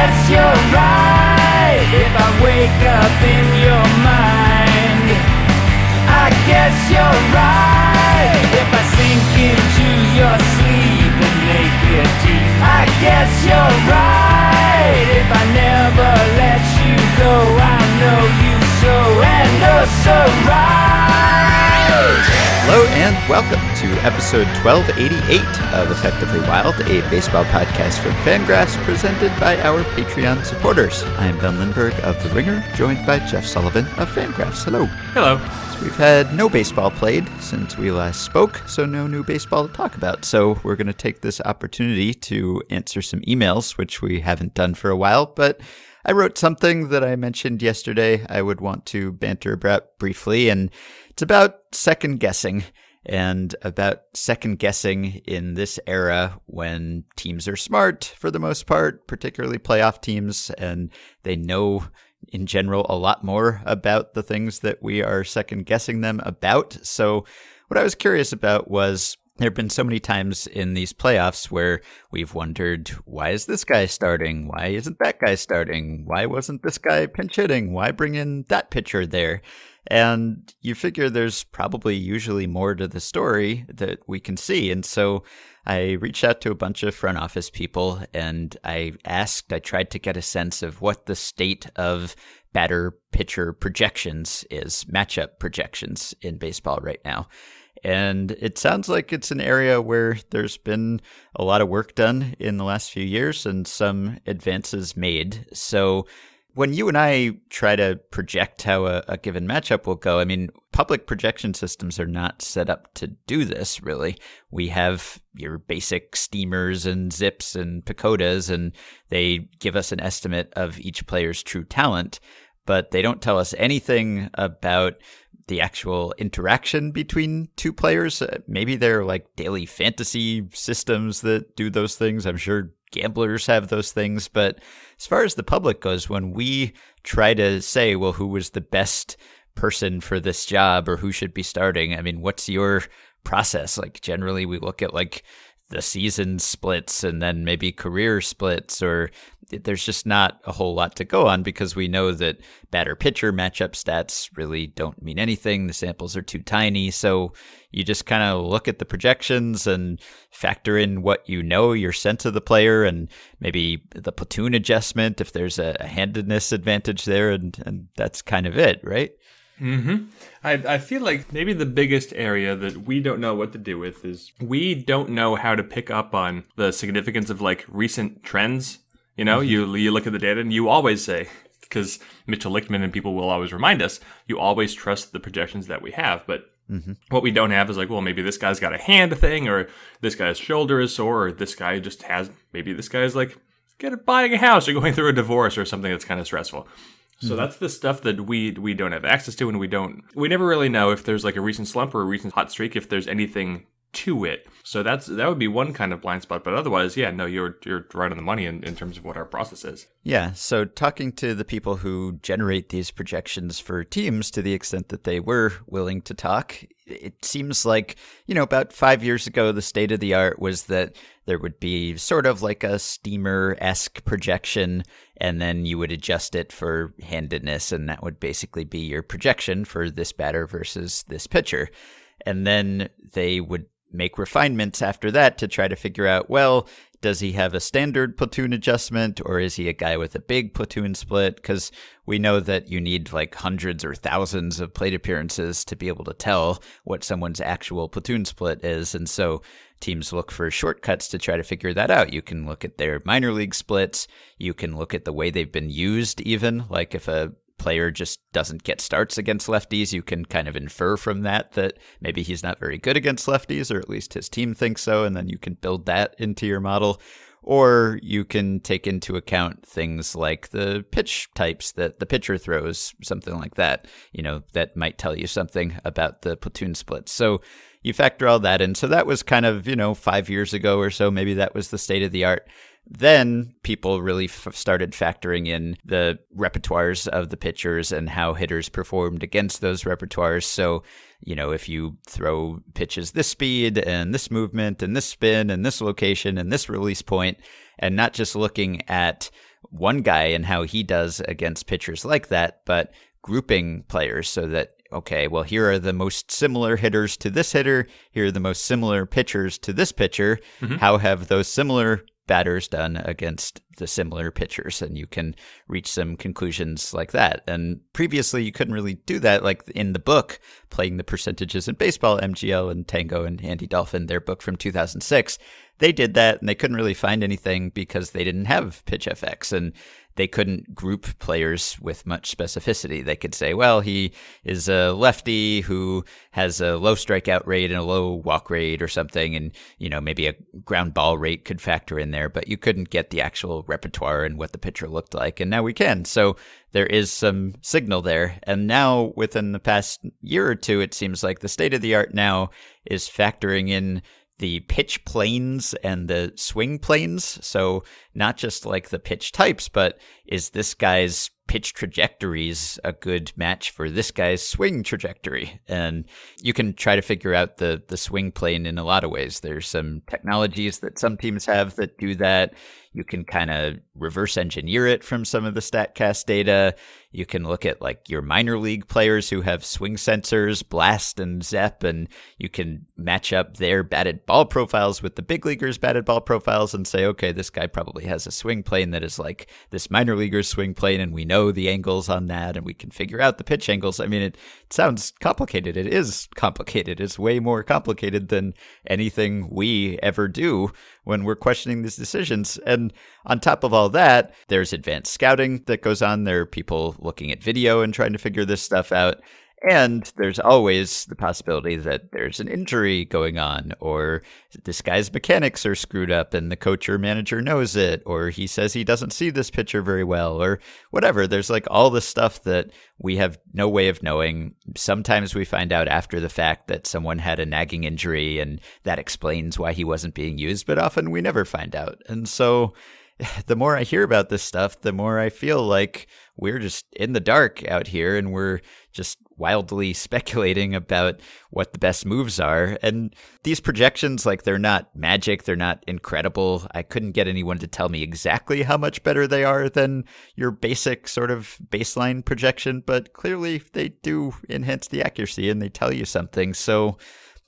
guess you're right if I wake up in your mind. I guess you're right if I sink into your sleep and naked teeth. I guess you're right if I never let you go. I know you so and oh so right. Hello and welcome to episode 1288 of Effectively Wild, a baseball podcast from Fangraphs presented by our Patreon supporters. I'm Ben Lindbergh of The Ringer, joined by Jeff Sullivan of Fangraphs. Hello. Hello. So we've had no baseball played since we last spoke, so no new baseball to talk about. So we're going to take this opportunity to answer some emails, which we haven't done for a while, but I wrote something that I mentioned yesterday I would want to banter about briefly, and it's about second guessing and about second guessing in this era when teams are smart for the most part, particularly playoff teams, and they know in general a lot more about the things that we are second guessing them about. So, what I was curious about was there have been so many times in these playoffs where we've wondered why is this guy starting? Why isn't that guy starting? Why wasn't this guy pinch hitting? Why bring in that pitcher there? And you figure there's probably usually more to the story that we can see. And so I reached out to a bunch of front office people and I asked, I tried to get a sense of what the state of batter pitcher projections is, matchup projections in baseball right now. And it sounds like it's an area where there's been a lot of work done in the last few years and some advances made. So when you and I try to project how a, a, given matchup will go, I mean, public projection systems are not set up to do this, really. We have your basic steamers and zips and PECOTAs, and they give us an estimate of each player's true talent, but they don't tell us anything about the actual interaction between two players. Uh, maybe they're like daily fantasy systems that do those things. I'm sure gamblers have those things. But as far as the public goes, when we try to say, well, who was the best person for this job or who should be starting, I mean, what's your process? Like, generally, we look at like the season splits and then maybe career splits or there's just not a whole lot to go on because we know that batter pitcher matchup stats really don't mean anything. The samples are too tiny. So you just kind of look at the projections and factor in what you know, your sense of the player, and maybe the platoon adjustment if there's a handedness advantage there. And, and that's kind of it, right? Hmm. I I feel like maybe the biggest area that we don't know what to do with is we don't know how to pick up on the significance of like recent trends. You know, mm-hmm. you you look at the data and you always say because Mitchell Lichtman and people will always remind us you always trust the projections that we have, but Mm-hmm. What we don't have is like, well, maybe this guy's got a hand thing, or this guy's shoulder is sore, or this guy just has, maybe this guy's like, get a buying a house or going through a divorce or something that's kind of stressful. So mm-hmm. that's the stuff that we we don't have access to, and we don't we never really know if there's like a recent slump or a recent hot streak, if there's anything to it. So that's that would be one kind of blind spot. But otherwise, yeah, no, you're you're right on the money in, in terms of what our process is. Yeah. So talking to the people who generate these projections for teams to the extent that they were willing to talk, it seems like, you know, about five years ago the state of the art was that there would be sort of like a steamer esque projection and then you would adjust it for handedness, and that would basically be your projection for this batter versus this pitcher. And then they would make refinements after that to try to figure out, well, does he have a standard platoon adjustment or is he a guy with a big platoon split? Because we know that you need like hundreds or thousands of plate appearances to be able to tell what someone's actual platoon split is. And so teams look for shortcuts to try to figure that out. You can look at their minor league splits. You can look at the way they've been used, even like if a player just doesn't get starts against lefties, you can kind of infer from that that maybe he's not very good against lefties, or at least his team thinks so, and then you can build that into your model. Or you can take into account things like the pitch types that the pitcher throws, something like that, you know, that might tell you something about the platoon splits. So you factor all that in. So that was kind of, you know, five years ago or so. Maybe that was the state of the art. Then people really f- started factoring in the repertoires of the pitchers and how hitters performed against those repertoires. So, you know, if you throw pitches this speed and this movement and this spin and this location and this release point, and not just looking at one guy and how he does against pitchers like that, but grouping players so that okay, well, here are the most similar hitters to this hitter. Here are the most similar pitchers to this pitcher. Mm-hmm. How have those similar batters done against the similar pitchers? And you can reach some conclusions like that. And previously, you couldn't really do that. Like in the book, Playing the Percentages in Baseball, MGL and Tango and Andy Dolphin, their book from 2006, they did that and they couldn't really find anything because they didn't have pitch FX. And they couldn't group players with much specificity. They could say, well, he is a lefty who has a low strikeout rate and a low walk rate or something. And, you know, maybe a ground ball rate could factor in there, but you couldn't get the actual repertoire and what the pitcher looked like. And now we can. So there is some signal there. And now within the past year or two, it seems like the state of the art now is factoring in the pitch planes and the swing planes. So not just like the pitch types, but is this guy's pitch trajectories a good match for this guy's swing trajectory? And you can try to figure out the the swing plane in a lot of ways. There's some technologies that some teams have that do that. You can kind of reverse engineer it from some of the StatCast data. You can look at like your minor league players who have swing sensors, blast and Zepp, and you can match up their batted ball profiles with the big leaguers' batted ball profiles and say, okay, this guy probably has a swing plane that is like this minor leaguer's swing plane, and we know the angles on that, and we can figure out the pitch angles. I mean, it, it sounds complicated. It is complicated. It's way more complicated than anything we ever do when we're questioning these decisions. And on top of all that, there's advanced scouting that goes on. There are people looking at video and trying to figure this stuff out. And there's always the possibility that there's an injury going on, or this guy's mechanics are screwed up and the coach or manager knows it, or he says he doesn't see this pitcher very well, or whatever. There's like all this stuff that we have no way of knowing. Sometimes we find out after the fact that someone had a nagging injury and that explains why he wasn't being used, but often we never find out. And so the more I hear about this stuff, the more I feel like we're just in the dark out here and we're just wildly speculating about what the best moves are. And these projections, like, they're not magic, they're not incredible. I couldn't get anyone to tell me exactly how much better they are than your basic sort of baseline projection, but clearly they do enhance the accuracy and they tell you something. So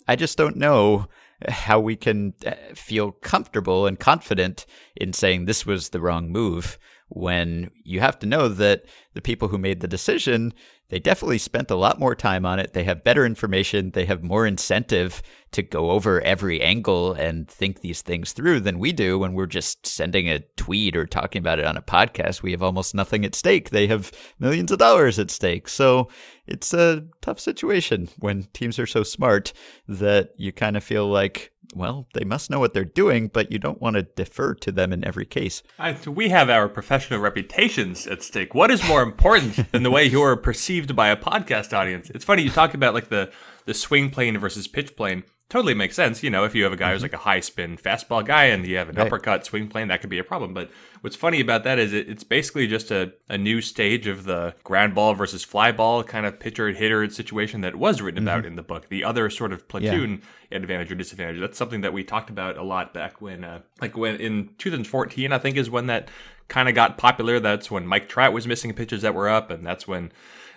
I just don't know how we can uh, feel comfortable and confident in saying this was the wrong move when you have to know that the people who made the decision they definitely spent a lot more time on it. They have better information. They have more incentive to go over every angle and think these things through than we do when we're just sending a tweet or talking about it on a podcast. We have almost nothing at stake. They have millions of dollars at stake. So it's a tough situation when teams are so smart that you kind of feel like well, they must know what they're doing, but you don't want to defer to them in every case. I, we have our professional reputations at stake. What is more important than the way you are perceived by a podcast audience? It's funny you talk about like the the swing plane versus pitch plane totally makes sense. You know, if you have a guy mm-hmm. who's like a high spin fastball guy and you have an right. uppercut swing plane, that could be a problem. But what's funny about that is it, it's basically just a, a new stage of the ground ball versus fly ball kind of pitcher and hitter situation that was written mm-hmm. about in the book. The other sort of platoon yeah. advantage or disadvantage. That's something that we talked about a lot back when, uh, like when in 2014, I think is when that kind of got popular. That's when Mike Trout was missing pitches that were up, and that's when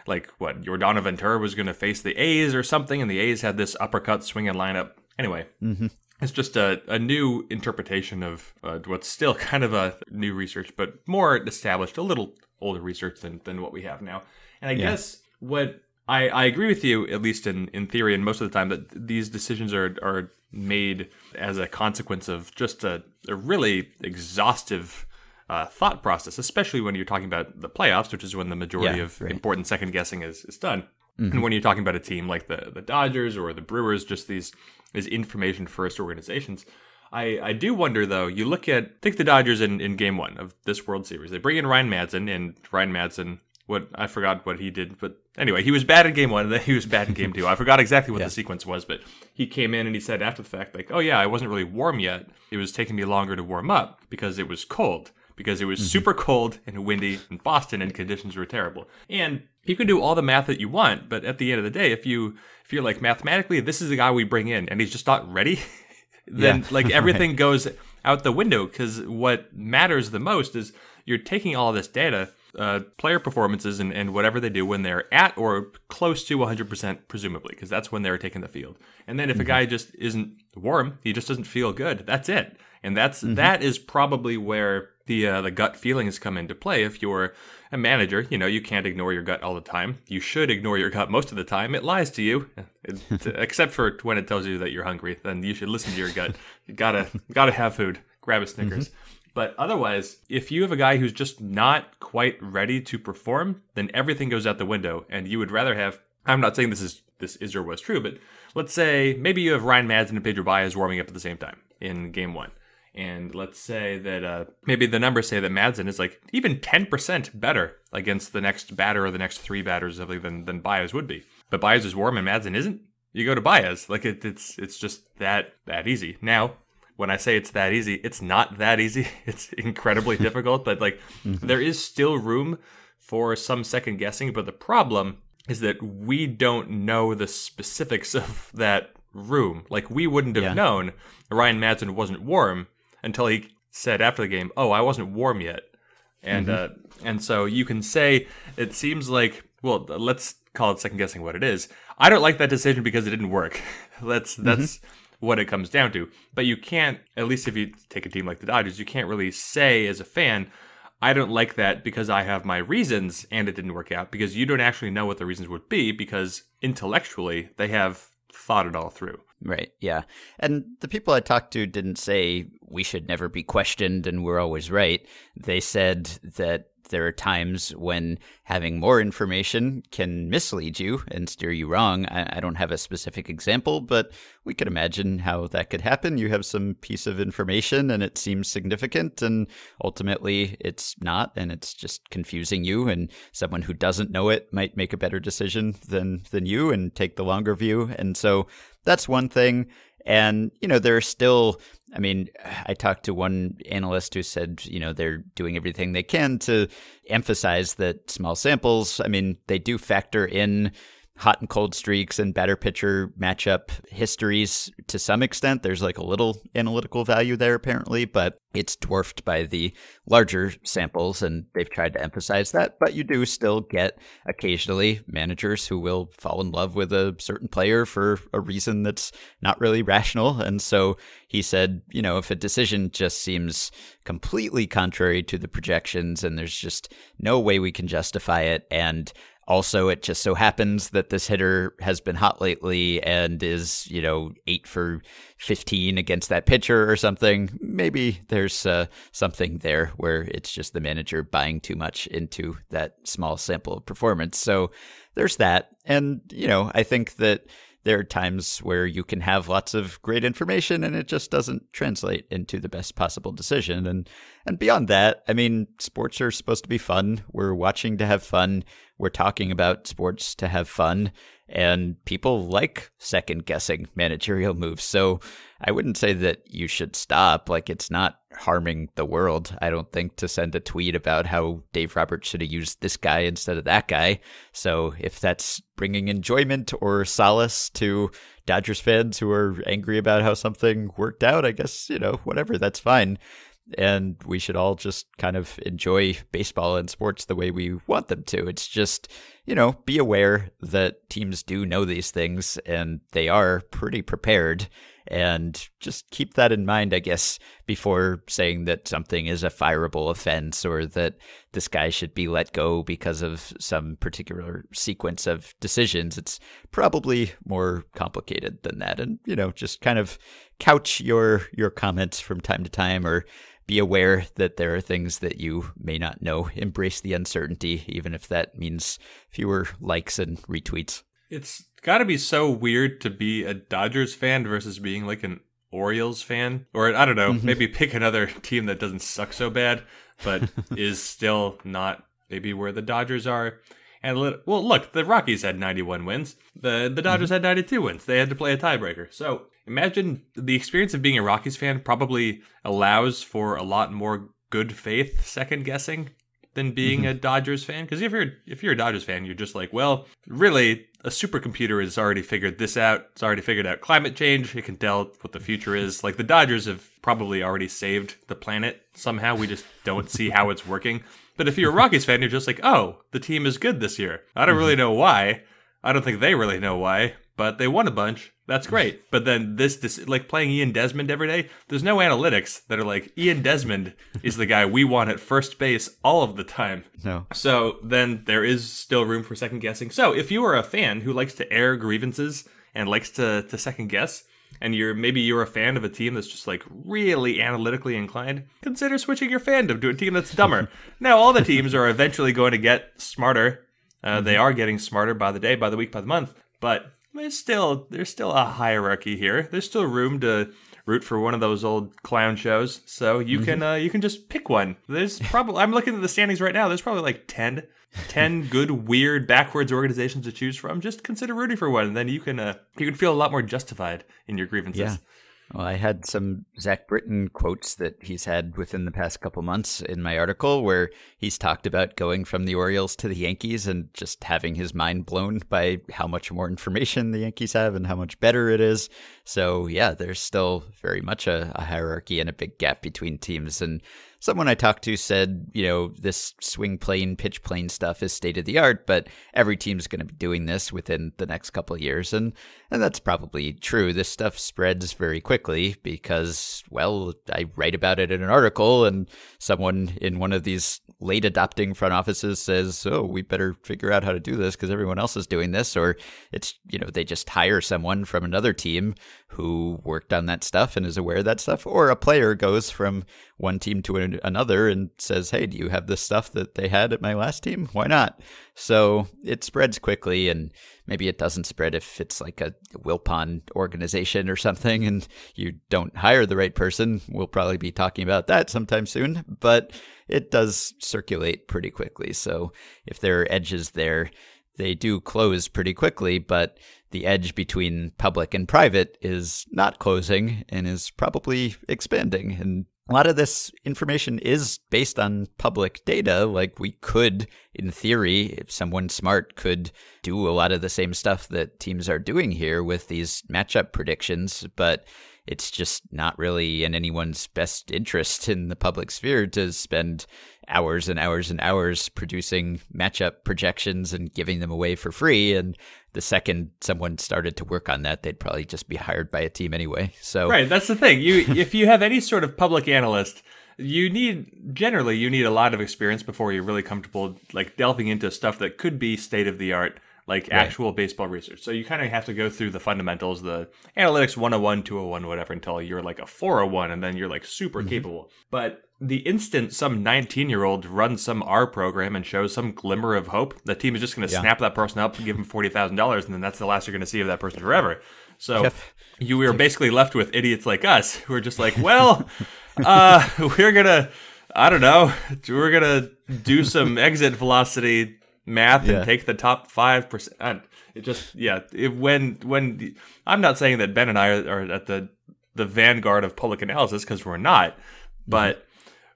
like what Yordano Ventura was going to face the A's or something, and the A's had this uppercut swinging lineup. Anyway, mm-hmm. it's just a, a new interpretation of uh, what's still kind of a new research, but more established, a little older research than, than what we have now. And I yeah. guess what I, I agree with you, at least in, in theory, and most of the time, that these decisions are, are made as a consequence of just a, a really exhaustive uh, thought process, especially when you're talking about the playoffs, which is when the majority yeah, of right. important second guessing is, is done. Mm-hmm. And when you're talking about a team like the, the Dodgers or the Brewers, just these, these information first organizations. I, I do wonder though, you look at take the Dodgers in, in game one of this World Series. They bring in Ryan Madson and Ryan Madson what I forgot what he did, but anyway, he was bad in game one, and then he was bad in game two. I forgot exactly what yeah. the sequence was, but he came in and he said after the fact, like, "Oh yeah, I wasn't really warm yet. It was taking me longer to warm up because it was cold." Because it was mm-hmm. super cold and windy in Boston and conditions were terrible. And you can do all the math that you want, but at the end of the day, if you if you're like mathematically, this is the guy we bring in and he's just not ready, then yeah. like everything right. goes out the window because what matters the most is you're taking all this data, uh, player performances, and, and whatever they do when they're at or close to 100%, presumably, because that's when they're taking the field. And then if a guy just isn't warm, he just doesn't feel good. That's it. And that's that is probably where the uh, the gut feelings come into play. If you're a manager, you know you can't ignore your gut all the time. You should ignore your gut most of the time. It lies to you, It- except for when it tells you that you're hungry. Then you should listen to your gut. You gotta gotta have food. Grab a Snickers. But otherwise, if you have a guy who's just not quite ready to perform, then everything goes out the window. And you would rather have. I'm not saying this is this is or was true, but let's say maybe you have Ryan Madson and Pedro Baez warming up at the same time in game one. And let's say that uh, maybe the numbers say that Madson is like even 10% better against the next batter or the next three batters than, than Baez would be. But Baez is warm and Madson isn't. You go to Baez. Like it, it's it's just that that easy. Now, when I say it's that easy, it's not that easy. It's incredibly difficult, but like there is still room for some second guessing. But the problem is that we don't know the specifics of that room. Like we wouldn't have Yeah. known Ryan Madson wasn't warm until he said after the game, "Oh, I wasn't warm yet." And uh, and so you can say it seems like well, let's call it second guessing what it is. I don't like that decision because it didn't work. that's that's what it comes down to. But you can't, at least if you take a team like the Dodgers, you can't really say as a fan, I don't like that because I have my reasons and it didn't work out because you don't actually know what the reasons would be because intellectually they have thought it all through. Right. Yeah. And the people I talked to didn't say we should never be questioned and we're always right. They said that there are times when having more information can mislead you and steer you wrong. I, I don't have a specific example, but we could imagine how that could happen. You have some piece of information and it seems significant, and ultimately it's not, and it's just confusing you. And someone who doesn't know it might make a better decision than than you and take the longer view. And so that's one thing. And, you know, there are still, I mean, I talked to one analyst who said, you know, they're doing everything they can to emphasize that small samples, I mean, they do factor in hot and cold streaks and better pitcher matchup histories to some extent. There's like a little analytical value there, apparently, but it's dwarfed by the larger samples, and they've tried to emphasize that. But you do still get occasionally managers who will fall in love with a certain player for a reason that's not really rational. And so he said, you know, if a decision just seems completely contrary to the projections and there's just no way we can justify it, and also, it just so happens that this hitter has been hot lately and is, you know, eight for 15 against that pitcher or something. Maybe there's uh, something there where it's just the manager buying too much into that small sample of performance. So there's that. And, you know, I think that there are times where you can have lots of great information and it just doesn't translate into the best possible decision. And and beyond that i mean sports are supposed to be fun. We're watching to have fun. We're talking about sports to have fun and people like second guessing managerial moves. So i wouldn't say that you should stop. Like it's not harming the world i don't think to send a tweet about how dave roberts should have used this guy instead of that guy. So if that's bringing enjoyment or solace to Dodgers fans who are angry about how something worked out, I guess, you know, whatever, that's fine. And we should all just kind of enjoy baseball and sports the way we want them to. It's just, you know, be aware that teams do know these things and they are pretty prepared. And just keep that in mind, I guess, before saying that something is a fireable offense or that this guy should be let go because of some particular sequence of decisions. It's probably more complicated than that. And, you know, just kind of couch your your comments from time to time or be aware that there are things that you may not know. Embrace the uncertainty, even if that means fewer likes and retweets. It's got to be so weird to be a Dodgers fan versus being like an Orioles fan. Or I don't know, mm-hmm. maybe pick another team that doesn't suck so bad, but is still not maybe where the Dodgers are. And well, look, the Rockies had 91 wins. The the Dodgers mm-hmm. had 92 wins. They had to play a tiebreaker. So imagine the experience of being a Rockies fan probably allows for a lot more good faith second guessing. than being Mm-hmm. a Dodgers fan. Because if you're if you're a Dodgers fan, you're just like, well, really, a supercomputer has already figured this out. It's already figured out climate change. It can tell what the future is. Like the Dodgers have probably already saved the planet somehow. We just don't see how it's working. But if you're a Rockies fan, you're just like, oh, the team is good this year. I don't really know why. I don't think they really know why, but they won a bunch. That's great. But then this, this, like playing Ian Desmond every day, there's no analytics that are like, Ian Desmond is the guy we want at first base all of the time. No. So then there is still room for second guessing. So if you are a fan who likes to air grievances and likes to, to second guess, and you're maybe you're a fan of a team that's just like really analytically inclined, consider switching your fandom to a team that's dumber. now all the teams are eventually going to get smarter. Uh, They are getting smarter by the day, by the week, by the month. But there's still there's still a hierarchy here. There's still room to root for one of those old clown shows. So you can uh, you can just pick one. There's probably I'm looking at the standings right now. There's probably like 10, 10 good weird backwards organizations to choose from. Just consider rooting for one, and then you can uh, you can feel a lot more justified in your grievances. Yeah. Well, I had some Zach Britton quotes that he's had within the past couple months in my article where he's talked about going from the Orioles to the Yankees and just having his mind blown by how much more information the Yankees have and how much better it is. So, yeah, there's still very much a, a hierarchy and a big gap between teams. And someone I talked to said, you know, this swing plane, pitch plane stuff is state of the art, but every team's going to be doing this within the next couple years. And, and that's probably true. This stuff spreads very quickly because, well, I write about it in an article and someone in one of these late adopting front offices says, oh, we better figure out how to do this because everyone else is doing this. Or it's, you know, they just hire someone from another team who worked on that stuff and is aware of that stuff. Or a player goes from one team to an- another and says, hey, do you have this stuff that they had at my last team? Why not? So it spreads quickly and maybe it doesn't spread if it's like a Wilpon organization or something and you don't hire the right person. We'll probably be talking about that sometime soon, but it does circulate pretty quickly. So if there are edges there, they do close pretty quickly, but the edge between public and private is not closing and is probably expanding. And a lot of this information is based on public data. Like we could, in theory, if someone smart could do a lot of the same stuff that teams are doing here with these matchup predictions, but it's just not really in anyone's best interest in the public sphere to spend hours and hours and hours producing matchup projections and giving them away for free. And the second someone started to work on that, they'd probably just be hired by a team anyway. So Right, that's the thing. You if you have any sort of public analyst, you need generally you need a lot of experience before you're really comfortable like delving into stuff that could be state of the art like actual baseball research. So you kind of have to go through the fundamentals, the analytics 101, 201, whatever until you're like a 401 and then you're like super capable. But the instant some 19 year old runs some R program and shows some glimmer of hope, the team is just going to snap that person up and give him $40,000 and then that's the last you're going to see of that person forever. So Yep. you were basically left with idiots like us who are just like, well, uh, we're gonna, I don't know, we're gonna do some exit velocity math Yeah. and take the top five percent. It just, yeah, it, when when I'm not saying that Ben and I are, are at the the vanguard of public analysis because we're not, mm-hmm. but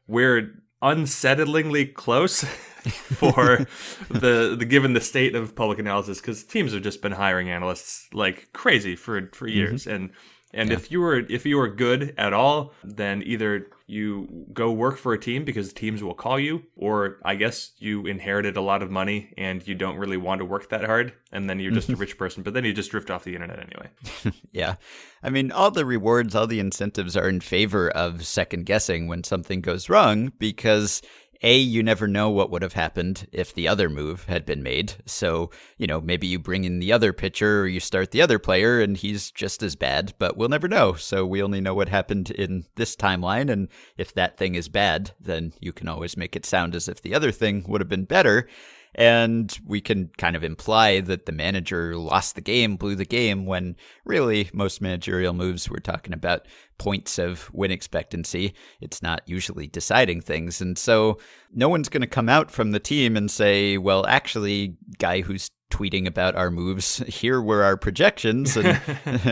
we're unsettlingly close for the the given the state of public analysis because teams have just been hiring analysts like crazy for for mm-hmm. years and and if you were if you were good at all then either you go work for a team because teams will call you or i guess you inherited a lot of money and you don't really want to work that hard and then you're just a rich person but then you just drift off the internet anyway Yeah. I mean, all the rewards, all the incentives are in favor of second guessing when something goes wrong because A, you never know what would have happened if the other move had been made. So, you know, maybe you bring in the other pitcher or you start the other player and he's just as bad, but we'll never know. So we only know what happened in this timeline. And if that thing is bad, then you can always make it sound as if the other thing would have been better. And we can kind of imply that the manager lost the game, blew the game, when really most managerial moves we're talking about points of win expectancy. It's not usually deciding things. And so no one's going to come out from the team and say, well, actually, guy who's tweeting about our moves. Here were our projections, and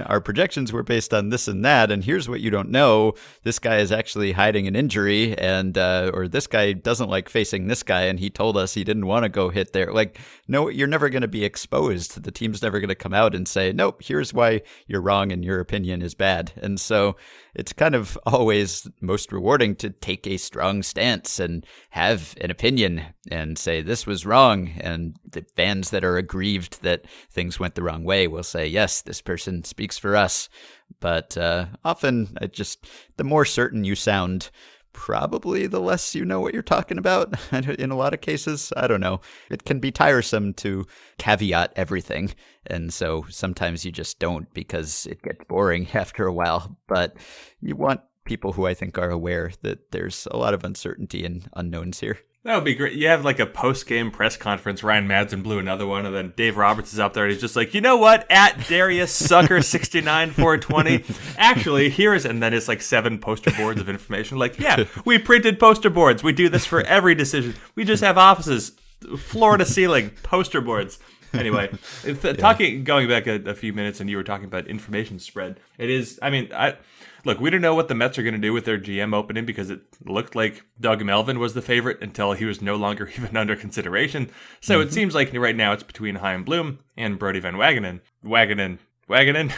our projections were based on this and that. And here's what you don't know: this guy is actually hiding an injury, and uh, or this guy doesn't like facing this guy, and he told us he didn't want to go hit there. Like, no, you're never going to be exposed. The team's never going to come out and say, nope, here's why you're wrong and your opinion is bad. And so it's kind of always most rewarding to take a strong stance and have an opinion and say this was wrong. And the fans that are aggrieved that things went the wrong way will say, yes, this person speaks for us. But uh, often, just the more certain you sound, probably the less you know what you're talking about. In a lot of cases, I don't know. It can be tiresome to caveat everything. And so sometimes you just don't because it gets boring after a while. But you want people who I think are aware that there's a lot of uncertainty and unknowns here. That would be great. You have like a post game press conference. Ryan Madson blew another one, and then Dave Roberts is up there. and He's just like, you know what? At Darius Sucker sixty nine four twenty. Actually, here is, and then it's like seven poster boards of information. Like, yeah, we printed poster boards. We do this for every decision. We just have offices, floor to ceiling poster boards. Anyway, if, uh, talking going back a, a few minutes, and you were talking about information spread. It is. I mean, I look, we don't know what the Mets are going to do with their GM opening because it looked like Doug Melvin was the favorite until he was no longer even under consideration. So mm-hmm. it seems like right now it's between Chaim Bloom and Brodie Van Wagenen. Wagenen. Wagenen?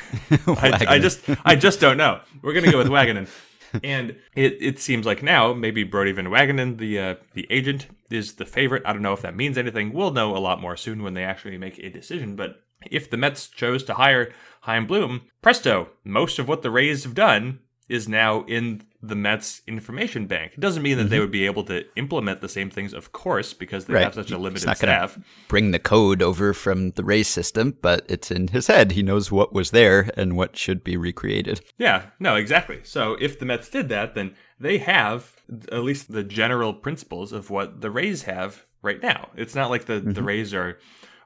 I, I, just I just don't know. We're going to go with Wagenen. and it, it seems like now maybe Brodie Van Wagenen, the uh, the agent, is the favorite. I don't know if that means anything. We'll know a lot more soon when they actually make a decision. But if the Mets chose to hire Chaim Bloom, presto, most of what the Rays have done is now in the Mets information bank. It doesn't mean that mm-hmm. they would be able to implement the same things, of course, because they right. have such a limited not staff. Bring the code over from the Rays system, but it's in his head. He knows what was there and what should be recreated. Yeah, no, exactly. So if the Mets did that, then they have at least the general principles of what the Rays have right now. It's not like the, mm-hmm. the Rays are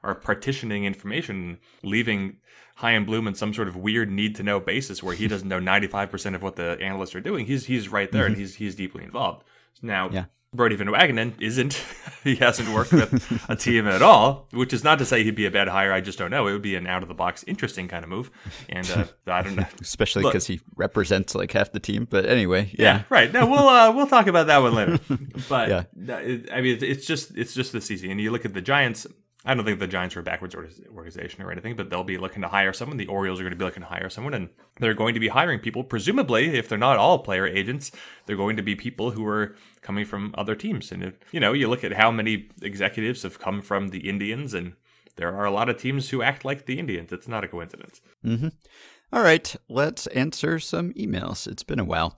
are partitioning information, leaving Chaim Bloom in some sort of weird need to know basis where he doesn't know 95% of what the analysts are doing. He's he's right there mm-hmm. and he's he's deeply involved. Now, yeah. Brodie Van Wagenen isn't. he hasn't worked with a team at all, which is not to say he'd be a bad hire. I just don't know. It would be an out of the box, interesting kind of move. And uh, I don't know. Especially because he represents like half the team. But anyway, yeah. yeah right. No, we'll uh, we'll talk about that one later. But yeah. I mean, it's just it's just this easy. And you look at the Giants. I don't think the Giants are a backwards organization or anything, but they'll be looking to hire someone. The Orioles are going to be looking to hire someone, and they're going to be hiring people. Presumably, if they're not all player agents, they're going to be people who are coming from other teams. And if, you know, you look at how many executives have come from the Indians, and there are a lot of teams who act like the Indians. It's not a coincidence. Mm-hmm. All right, let's answer some emails. It's been a while.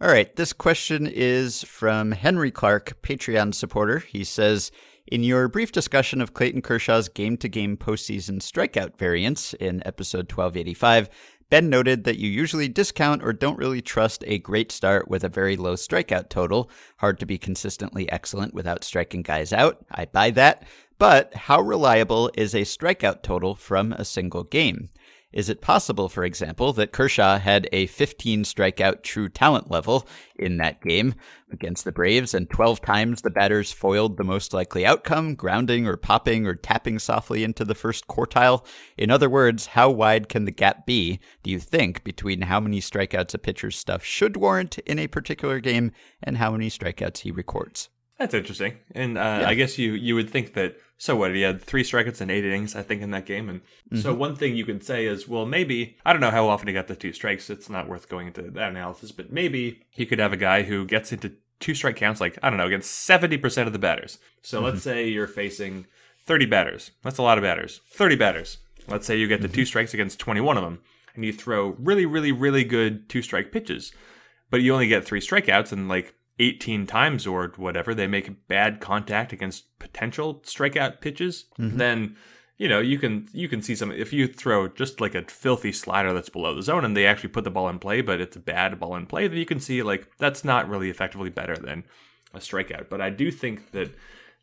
All right, this question is from Henry Clark, Patreon supporter. He says, in your brief discussion of Clayton Kershaw's game to game postseason strikeout variance in episode 1285, Ben noted that you usually discount or don't really trust a great start with a very low strikeout total. Hard to be consistently excellent without striking guys out. I buy that. But how reliable is a strikeout total from a single game? Is it possible, for example, that Kershaw had a 15 strikeout true talent level in that game against the Braves, and 12 times the batters foiled the most likely outcome, grounding or popping or tapping softly into the first quartile? In other words, how wide can the gap be, do you think, between how many strikeouts a pitcher's stuff should warrant in a particular game and how many strikeouts he records? That's interesting, and uh, yeah. I guess you you would think that. So what? He had three strikeouts and eight innings, I think, in that game. And mm-hmm. so one thing you could say is, well, maybe I don't know how often he got the two strikes. It's not worth going into that analysis, but maybe he could have a guy who gets into two strike counts, like I don't know, against seventy percent of the batters. So mm-hmm. let's say you're facing thirty batters. That's a lot of batters. Thirty batters. Let's say you get the mm-hmm. two strikes against twenty-one of them, and you throw really, really, really good two strike pitches, but you only get three strikeouts, and like 18 times or whatever, they make bad contact against potential strikeout pitches, mm-hmm. then you know you can you can see some if you throw just like a filthy slider that's below the zone and they actually put the ball in play, but it's a bad ball in play, then you can see like that's not really effectively better than a strikeout. But I do think that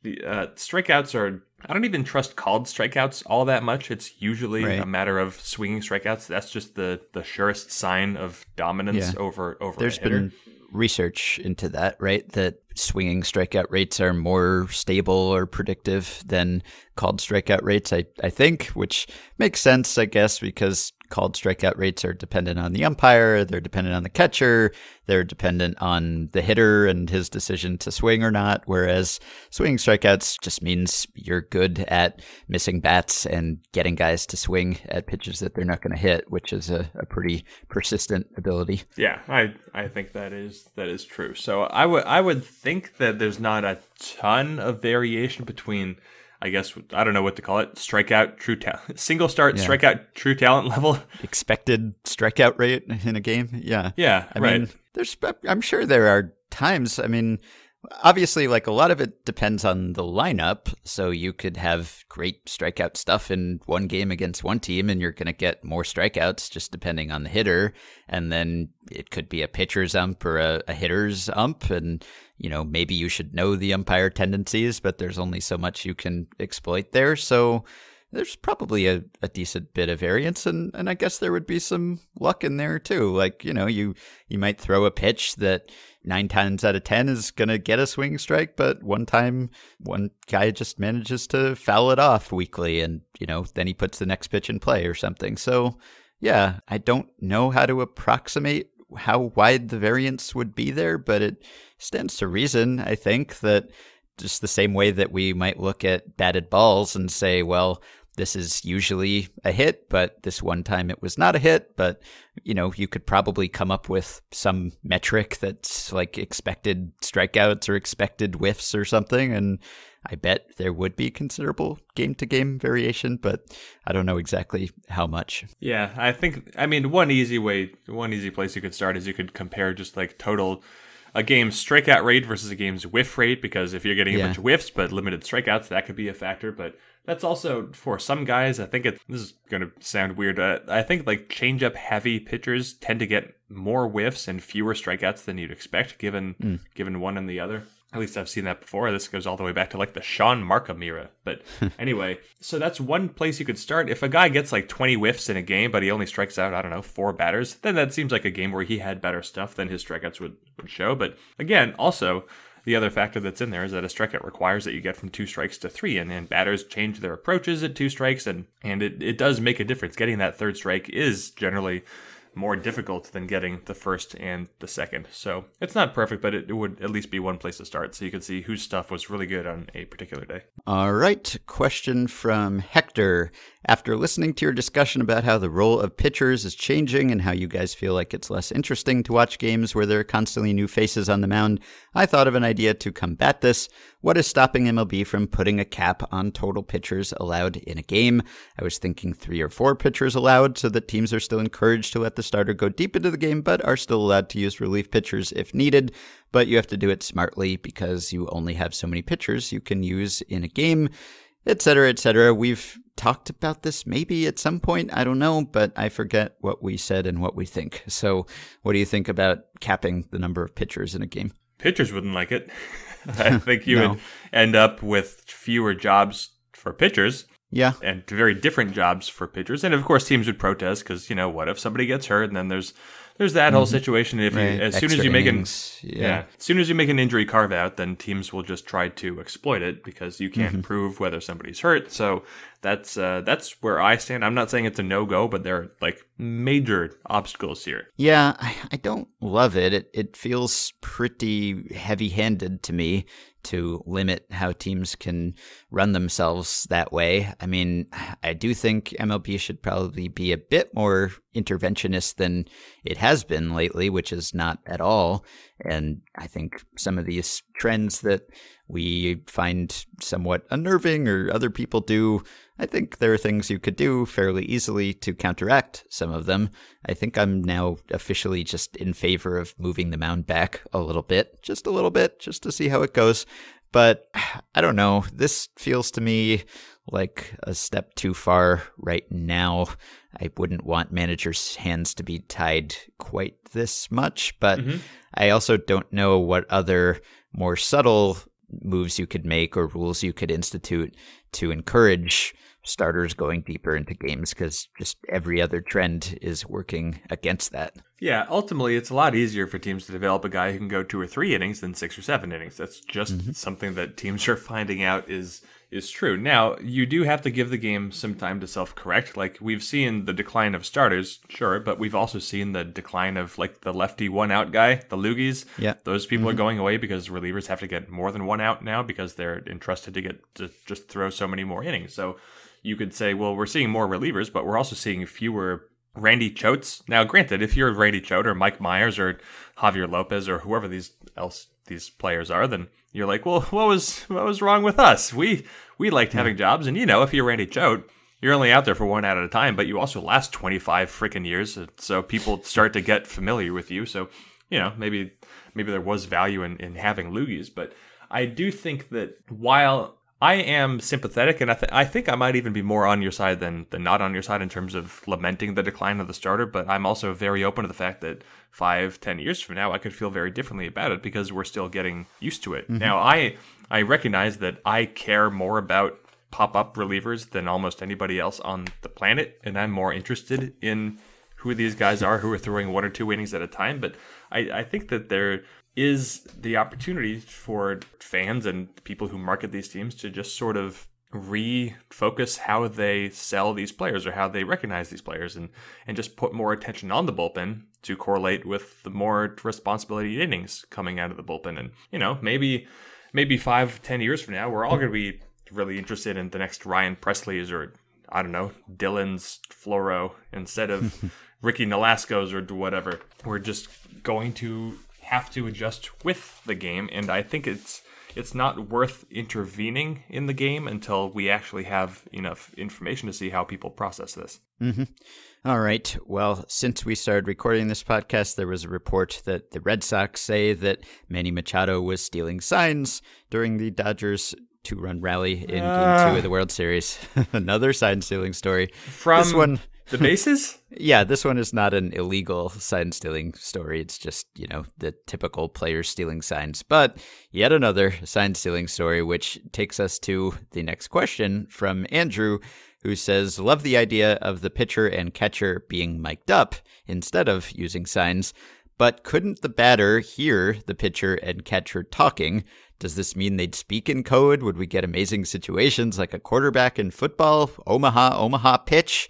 the uh, strikeouts are I don't even trust called strikeouts all that much. It's usually right. a matter of swinging strikeouts. That's just the the surest sign of dominance yeah. over over. There's been research into that, right? That swinging strikeout rates are more stable or predictive than called strikeout rates, I, I think, which makes sense, I guess, because called strikeout rates are dependent on the umpire, they're dependent on the catcher, they're dependent on the hitter and his decision to swing or not. Whereas swinging strikeouts just means you're good at missing bats and getting guys to swing at pitches that they're not going to hit, which is a, a pretty persistent ability. Yeah, I I think that is that is true. So I would I would think that there's not a ton of variation between I guess I don't know what to call it. Strikeout, true talent, single start, yeah. strikeout, true talent level. Expected strikeout rate in a game. Yeah, yeah. I right. mean, there's. I'm sure there are times. I mean, obviously like a lot of it depends on the lineup. So you could have great strikeout stuff in one game against one team and you're going to get more strikeouts just depending on the hitter. And then it could be a pitcher's ump or a, a hitter's ump. And you know maybe you should know the umpire tendencies but there's only so much you can exploit there. So there's probably a, a decent bit of variance and, and I guess there would be some luck in there too. Like, you know, you you might throw a pitch that nine times out of ten is gonna get a swing strike, but one time one guy just manages to foul it off weakly and, you know, then he puts the next pitch in play or something. So yeah, I don't know how to approximate how wide the variance would be there, but it stands to reason, I think, that just the same way that we might look at batted balls and say, well, this is usually a hit, but this one time it was not a hit. But, you know, you could probably come up with some metric that's like expected strikeouts or expected whiffs or something. And I bet there would be considerable game to game variation, but I don't know exactly how much. Yeah, I think, I mean, one easy way, one easy place you could start is you could compare just like total a game's strikeout rate versus a game's whiff rate because if you're getting a bunch of whiffs but limited strikeouts, that could be a factor. But that's also for some guys. I think it. This is going to sound weird. Uh, I think like changeup heavy pitchers tend to get more whiffs and fewer strikeouts than you'd expect, given mm. given one and the other. At least I've seen that before. This goes all the way back to like the Shaun Marcum era. But anyway, so that's one place you could start. If a guy gets like 20 whiffs in a game, but he only strikes out, I don't know, four batters, then that seems like a game where he had better stuff than his strikeouts would, would show. But again, also, the other factor that's in there is that a strikeout requires that you get from two strikes to three, and, and batters change their approaches at two strikes, and, and it, it does make a difference. Getting that third strike is generally more difficult than getting the first and the second. So it's not perfect, but it, would at least be one place to start so you could see whose stuff was really good on a particular day. All right. Question from Hector. After listening to your discussion about how the role of pitchers is changing and how you guys feel like it's less interesting to watch games where there are constantly new faces on the mound, I thought of an idea to combat this. What is stopping MLB from putting a cap on total pitchers allowed in a game? I was thinking three or four pitchers allowed so that teams are still encouraged to let the starter go deep into the game, but are still allowed to use relief pitchers if needed. But you have to do it smartly because you only have so many pitchers you can use in a game, etc., etc. We've talked about this maybe at some point. I don't know, but I forget what we said and what we think. So, what do you think about capping the number of pitchers in a game? Pitchers wouldn't like it. I think you no. would end up with fewer jobs for pitchers yeah. And very different jobs for pitchers. And of course, teams would protest because, you know, what if somebody gets hurt and then there's there's that mm-hmm. whole situation. If right. you, as Extra soon as you make an yeah. yeah. as soon as you make an injury carve out, then teams will just try to exploit it because you can't mm-hmm. prove whether somebody's hurt. So that's uh, that's where I stand. I'm not saying it's a no go, but there are like major obstacles here. Yeah, I, I don't love it. It it feels pretty heavy handed to me to limit how teams can run themselves that way. I mean, I do think MLB should probably be a bit more interventionist than it has been lately, which is not at all. And I think some of these trends that we find somewhat unnerving or other people do, I think there are things you could do fairly easily to counteract some of them. I think I'm now officially just in favor of moving the mound back a little bit, just a little bit, just to see how it goes. But I don't know. This feels to me like a step too far right now. I wouldn't want managers' hands to be tied quite this much, but mm-hmm. I also don't know what other more subtle moves you could make or rules you could institute to encourage starters going deeper into games because just every other trend is working against that. Yeah, ultimately, it's a lot easier for teams to develop a guy who can go two or three innings than six or seven innings. That's just mm-hmm. something that teams are finding out is is true. Now, you do have to give the game some time to self correct. Like we've seen the decline of starters, sure, but we've also seen the decline of like the lefty one out guy, the loogies. Yeah. those people are mm-hmm. going away because relievers have to get more than one out now because they're entrusted to get to just throw so many more innings. So you could say, well, we're seeing more relievers, but we're also seeing fewer Randy Choates. Now, granted, if you're Randy Choate or Mike Myers or Javier Lopez or whoever these else these players are, then you're like, well, what was what was wrong with us? We we liked hmm. having jobs, and you know, if you're Randy Choate, you're only out there for one out at a time, but you also last 25 freaking years, so people start to get familiar with you. So, you know, maybe maybe there was value in, in having loogies, but I do think that while I am sympathetic, and I, th- I think I might even be more on your side than, than not on your side in terms of lamenting the decline of the starter. But I'm also very open to the fact that five, ten years from now, I could feel very differently about it because we're still getting used to it. Mm-hmm. Now, I I recognize that I care more about pop up relievers than almost anybody else on the planet, and I'm more interested in who these guys are who are throwing one or two innings at a time. But I, I think that there is the opportunity for fans and people who market these teams to just sort of refocus how they sell these players or how they recognize these players and, and just put more attention on the bullpen to correlate with the more responsibility innings coming out of the bullpen. And, you know, maybe maybe five, ten years from now, we're all going to be really interested in the next Ryan Pressly's or I don't know, Dylan's Floro instead of Ricky Nolasco's or whatever. We're just going to have to adjust with the game, and I think it's it's not worth intervening in the game until we actually have enough information to see how people process this. Mm-hmm. All right. Well, since we started recording this podcast, there was a report that the Red Sox say that Manny Machado was stealing signs during the Dodgers two run rally in game ah. two of the World Series. Another sign stealing story. From this one the bases? yeah, this one is not an illegal sign stealing story. It's just, you know, the typical players stealing signs. But yet another sign stealing story, which takes us to the next question from Andrew, who says, Love the idea of the pitcher and catcher being mic'd up instead of using signs. But couldn't the batter hear the pitcher and catcher talking? Does this mean they'd speak in code? Would we get amazing situations like a quarterback in football? Omaha, Omaha pitch?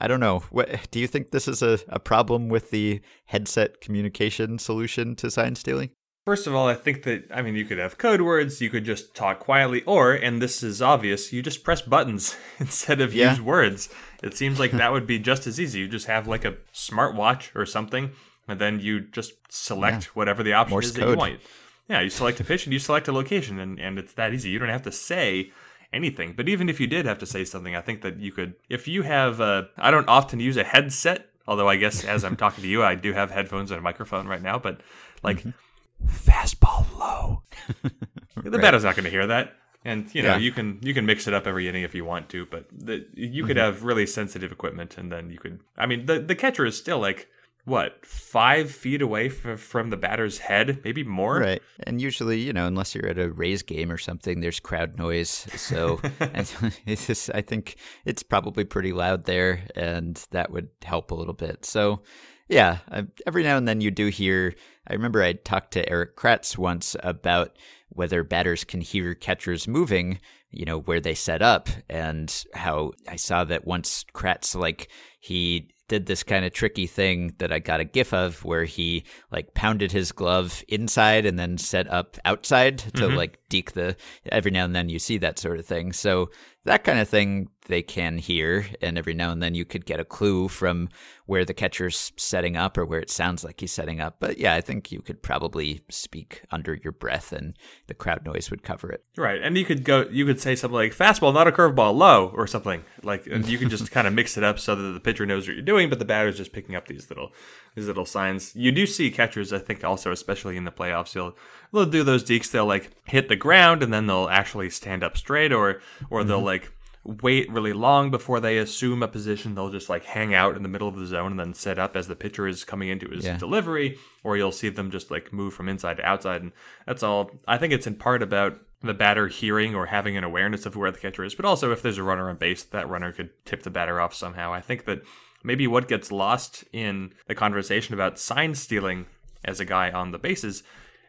I don't know. What, do you think this is a, a problem with the headset communication solution to sign stealing? First of all, I think that, I mean, you could have code words, you could just talk quietly, or, and this is obvious, you just press buttons instead of Yeah. use words. It seems like that would be just as easy. You just have like a smartwatch or something, and then you just select whatever the option Morse is that you want. Yeah, you select a pitch and you select a location, and, and it's that easy. You don't have to say anything. But even if you did have to say something, I think that you could, if you have, uh, I don't often use a headset, although I guess as I'm talking to you, I do have headphones and a microphone right now, but like fastball low. The batter's not going to hear that. And you know Yeah. you can you can mix it up every inning if you want to, but the, you could have really sensitive equipment, and then you could. I mean, the the catcher is still like what five feet away f- from the batter's head, maybe more. Right. And usually, you know, unless you're at a Rays game or something, there's crowd noise. So it's just, I think it's probably pretty loud there, and that would help a little bit. So, yeah, I, every now and then you do hear. I remember I talked to Erik Kratz once about whether batters can hear catchers moving, you know, where they set up, and how I saw that once Kratz, like, he did this kind of tricky thing that I got a gif of where he like pounded his glove inside and then set up outside to mm-hmm. like deke the every now and then you see that sort of thing. So that kind of thing they can hear and every now and then you could get a clue from where the catcher's setting up or where it sounds like he's setting up. But yeah, I think you could probably speak under your breath and the crowd noise would cover it. Right, and you could go. You could say something like "fastball, not a curveball, low" or something like. And you can just kind of mix it up so that the pitcher knows what you're doing, but the batter's just picking up these little these little signs. You do see catchers, I think, also especially in the playoffs, they'll they'll do those dekes. They'll like hit the ground and then they'll actually stand up straight, or or they'll mm-hmm. like wait really long before they assume a position. They'll just like hang out in the middle of the zone and then set up as the pitcher is coming into his Yeah. delivery, or you'll see them just like move from inside to outside. And that's all. I think it's in part about the batter hearing or having an awareness of where the catcher is, but also if there's a runner on base, that runner could tip the batter off somehow. I think that maybe what gets lost in the conversation about sign stealing as a guy on the bases.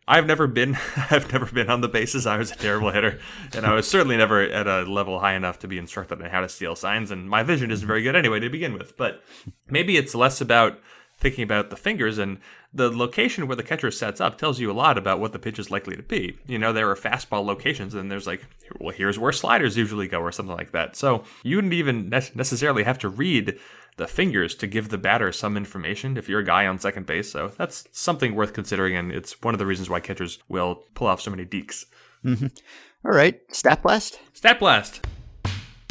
I've never been I've never been on the bases. I was a terrible hitter, and I was certainly never at a level high enough to be instructed on how to steal signs. And my vision isn't very good anyway to begin with. But maybe it's less about thinking about the fingers and the location where the catcher sets up tells you a lot about what the pitch is likely to be. You know, there are fastball locations, and there's like, well, here's where sliders usually go, or something like that. So you wouldn't even necessarily have to read the fingers to give the batter some information if you're a guy on second base. So that's something worth considering, and it's one of the reasons why catchers will pull off so many dekes. Mm-hmm. All right, Stat Blast. Stat Blast.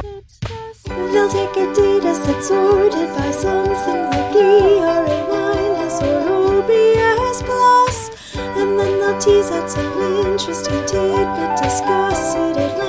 They'll take Adidas that's sorted by something like ERA minus or OPS plus, and then they'll tease out some interesting tidbit, discuss it at length,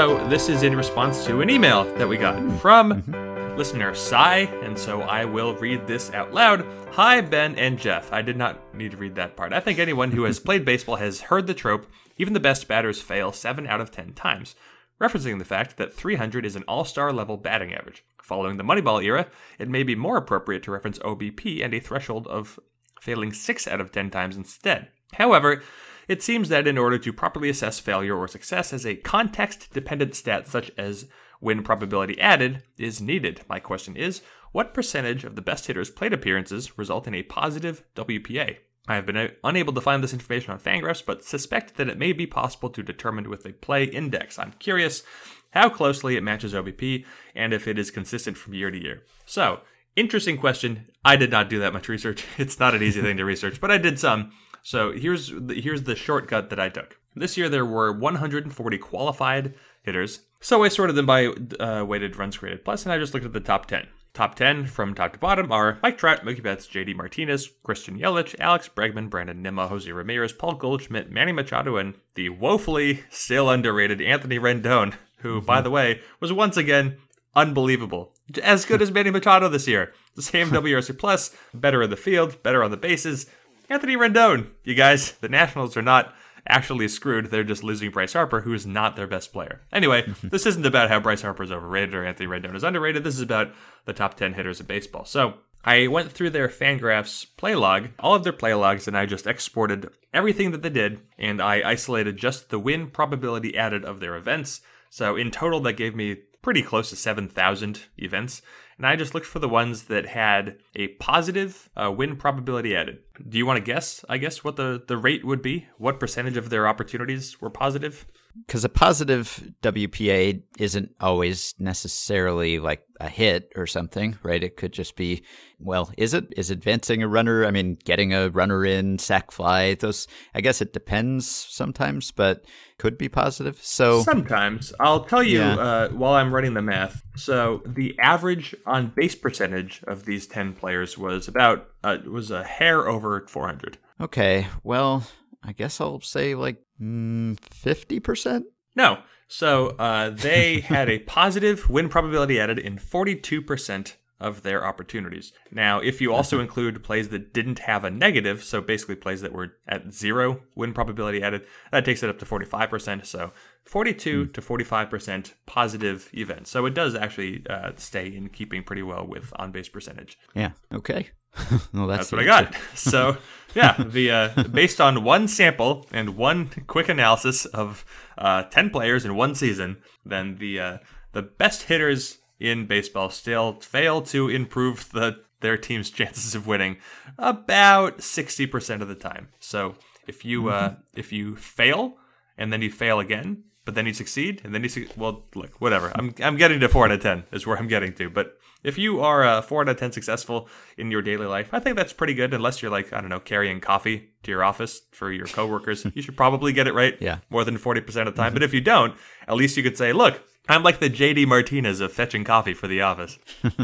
So this is in response to an email that we got mm-hmm. from mm-hmm. listener Sai, and so I will read this out loud. Hi, Ben and Jeff. I did not need to read that part. I think anyone who has played baseball has heard the trope even the best batters fail 7 out of 10 times, referencing the fact that 300 is an all star level batting average. Following the Moneyball era, it may be more appropriate to reference OBP and a threshold of failing 6 out of 10 times instead. However, it seems that in order to properly assess failure or success as a context dependent stat such as win probability added is needed. My question is what percentage of the best hitters' plate appearances result in a positive WPA? I have been unable to find this information on Fangraphs, but suspect that it may be possible to determine with a play index. I'm curious how closely it matches OBP and if it is consistent from year to year. So, interesting question. I did not do that much research. It's not an easy thing to research, but I did some. So here's the, here's the shortcut that I took. This year there were 140 qualified hitters. So I sorted them by uh, weighted runs created plus, and I just looked at the top 10. Top 10 from top to bottom are Mike Trout, Mookie Betts, JD Martinez, Christian Yelich, Alex Bregman, Brandon Nimmo, Jose Ramirez, Paul Goldschmidt, Manny Machado, and the woefully still underrated Anthony Rendon, who, mm-hmm. by the way, was once again unbelievable. As good as Manny Machado this year. The same WRC plus, better in the field, better on the bases, Anthony Rendon. You guys, the Nationals are not actually screwed. They're just losing Bryce Harper, who is not their best player. Anyway, this isn't about how Bryce Harper is overrated or Anthony Rendon is underrated. This is about the top 10 hitters of baseball. So I went through their Fangraphs play log, all of their play logs, and I just exported everything that they did, and I isolated just the win probability added of their events. So in total, that gave me pretty close to 7,000 events and I just looked for the ones that had a positive uh, win probability added. Do you want to guess, I guess, what the, the rate would be? What percentage of their opportunities were positive? Because a positive WPA isn't always necessarily like a hit or something, right? It could just be, well, is it? Is advancing a runner? I mean, getting a runner in, sac fly, those, I guess it depends sometimes, but could be positive. So sometimes I'll tell you yeah. uh, while I'm running the math. So the average on base percentage of these 10 players was about, uh, was a hair over 400. Okay. Well, I guess I'll say like mm, 50%? No. So uh, they had a positive win probability added in 42% of their opportunities. Now, if you also include plays that didn't have a negative, so basically plays that were at zero win probability added, that takes it up to 45%. So 42 mm. to 45% positive events. So it does actually uh, stay in keeping pretty well with on base percentage. Yeah. Okay. well, that's, that's what I got. so yeah, the uh, based on one sample and one quick analysis of uh, 10 players in one season, then the uh, the best hitters in baseball still fail to improve the their team's chances of winning about 60% of the time. So if you uh, mm-hmm. if you fail and then you fail again, but then you succeed and then you su- well look whatever. I'm I'm getting to 4 out of 10 is where I'm getting to, but if you are uh, 4 out of 10 successful in your daily life, I think that's pretty good unless you're like, I don't know, carrying coffee to your office for your coworkers. you should probably get it right yeah. more than 40% of the time. Mm-hmm. But if you don't, at least you could say, look, I'm like the JD Martinez of fetching coffee for the office.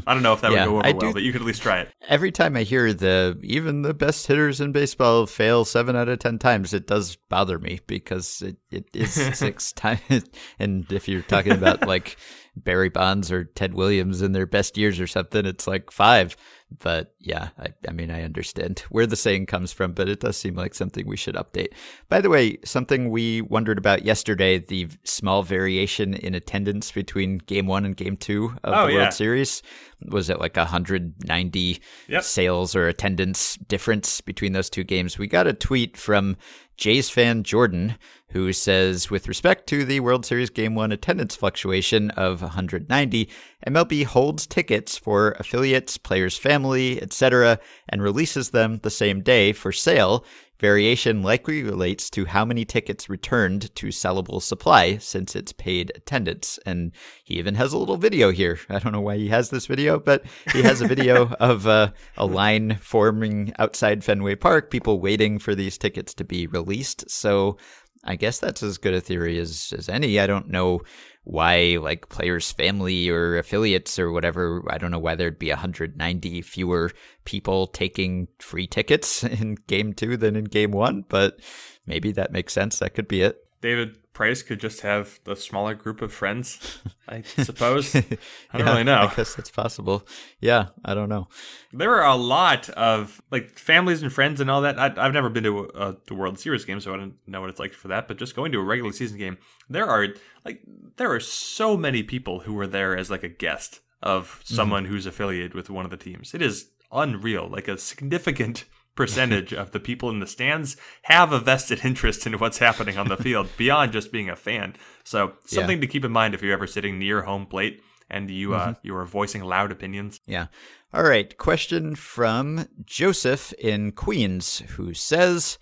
I don't know if that yeah, would go over well, but you could at least try it. Every time I hear the even the best hitters in baseball fail seven out of ten times, it does bother me because it, it is six times. And if you're talking about like Barry Bonds or Ted Williams in their best years or something, it's like five. But yeah, I, I mean, I understand where the saying comes from, but it does seem like something we should update. By the way, something we wondered about yesterday the small variation in attendance between game one and game two of Oh, the yeah. World Series. Was it like 190 Yep. sales or attendance difference between those two games? We got a tweet from Jays fan Jordan who says, with respect to the World Series Game 1 attendance fluctuation of 190, MLB holds tickets for affiliates, players' family, etc., and releases them the same day for sale. Variation likely relates to how many tickets returned to sellable supply since it's paid attendance. And he even has a little video here. I don't know why he has this video, but he has a video of uh, a line forming outside Fenway Park, people waiting for these tickets to be released. So I guess that's as good a theory as, as any. I don't know why, like, players' family or affiliates or whatever, I don't know why there'd be 190 fewer people taking free tickets in game two than in game one, but maybe that makes sense. That could be it. David Price could just have a smaller group of friends, I suppose. I don't Yeah, really know. I guess that's possible. Yeah, I don't know. There are a lot of like families and friends and all that. I, I've never been to a, a the World Series game, so I don't know what it's like for that. But just going to a regular season game, there are like there are so many people who were there as like a guest of mm-hmm. someone who's affiliated with one of the teams. It is unreal. Like a significant percentage of the people in the stands have a vested interest in what's happening on the field beyond just being a fan. So something to keep in mind if you're ever sitting near home plate and you uh, you are voicing loud opinions. Yeah. All right. Question from Joseph in Queens, who says,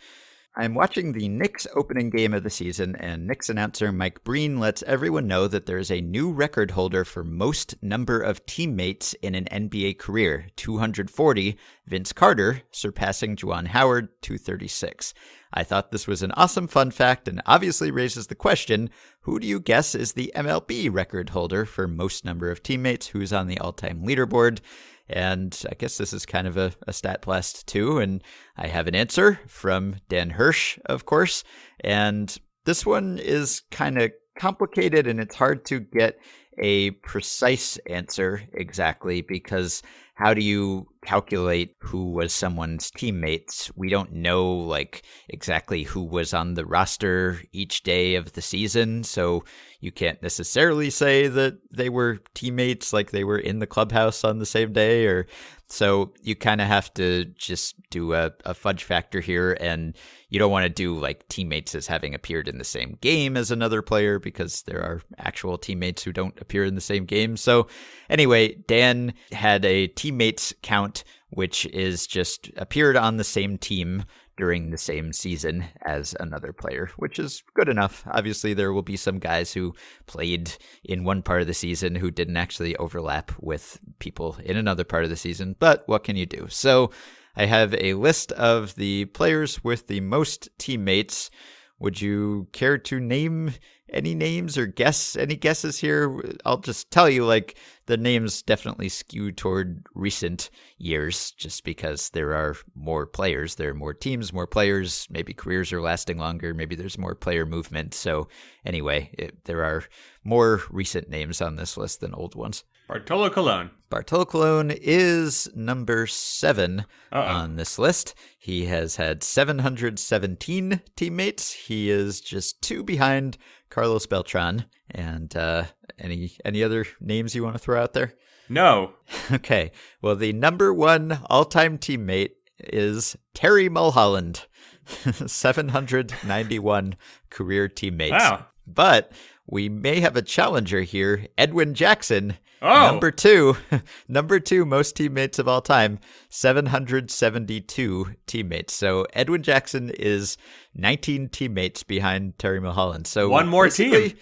I'm watching the Knicks opening game of the season, and Knicks announcer Mike Breen lets everyone know that there is a new record holder for most number of teammates in an NBA career 240, Vince Carter, surpassing Juwan Howard, 236. I thought this was an awesome fun fact and obviously raises the question who do you guess is the MLB record holder for most number of teammates? Who's on the all time leaderboard? And I guess this is kind of a, a stat blast too. And I have an answer from Dan Hirsch, of course. And this one is kind of complicated and it's hard to get a precise answer exactly because how do you calculate who was someone's teammates? We don't know like exactly who was on the roster each day of the season, so you can't necessarily say that they were teammates like they were in the clubhouse on the same day or so you kind of have to just do a, a fudge factor here and you don't want to do like teammates as having appeared in the same game as another player because there are actual teammates who don't appear in the same game. So anyway, Dan had a teammates count which is just appeared on the same team during the same season as another player, which is good enough. Obviously, there will be some guys who played in one part of the season who didn't actually overlap with people in another part of the season, but what can you do? So I have a list of the players with the most teammates. Would you care to name any names or guess any guesses here? I'll just tell you, like, the names definitely skew toward recent years just because there are more players. There are more teams, more players. Maybe careers are lasting longer. Maybe there's more player movement. So, anyway, it, there are more recent names on this list than old ones. Bartolo Colon. Bartolo Colon is number 7 Uh-oh. on this list. He has had 717 teammates. He is just two behind Carlos Beltran. And uh, any any other names you want to throw out there? No. Okay. Well, the number one all time teammate is Terry Mulholland. 791 career teammates. Wow. But we may have a challenger here, Edwin Jackson. Oh. Number two, number two most teammates of all time, 772 teammates. So Edwin Jackson is 19 teammates behind Terry Mulholland. So One more team.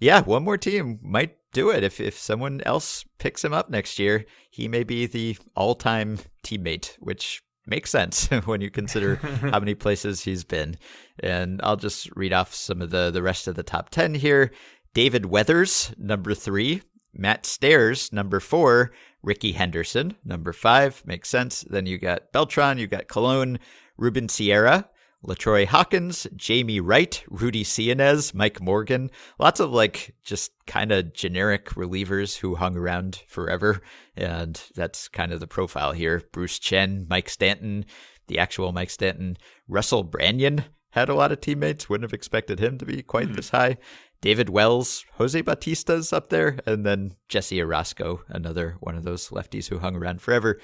Yeah, one more team might do it. If if someone else picks him up next year, he may be the all-time teammate, which makes sense when you consider how many places he's been. And I'll just read off some of the the rest of the top 10 here. David Weathers, number 3, Matt Stairs, number 4, Rickey Henderson, number 5, makes sense. Then you got Beltran, you got Colon, Ruben Sierra, Latroy Hawkins, Jamey Wright, Rudy Cianez, Mike Morgan. Lots of like just kind of generic relievers who hung around forever. And that's kind of the profile here. Bruce Chen, Mike Stanton, the actual Mike Stanton, Russell Branyan had a lot of teammates. Wouldn't have expected him to be quite hmm. this high. David Wells, Jose Bautista's up there, and then Jesse Orosco, another one of those lefties who hung around forever.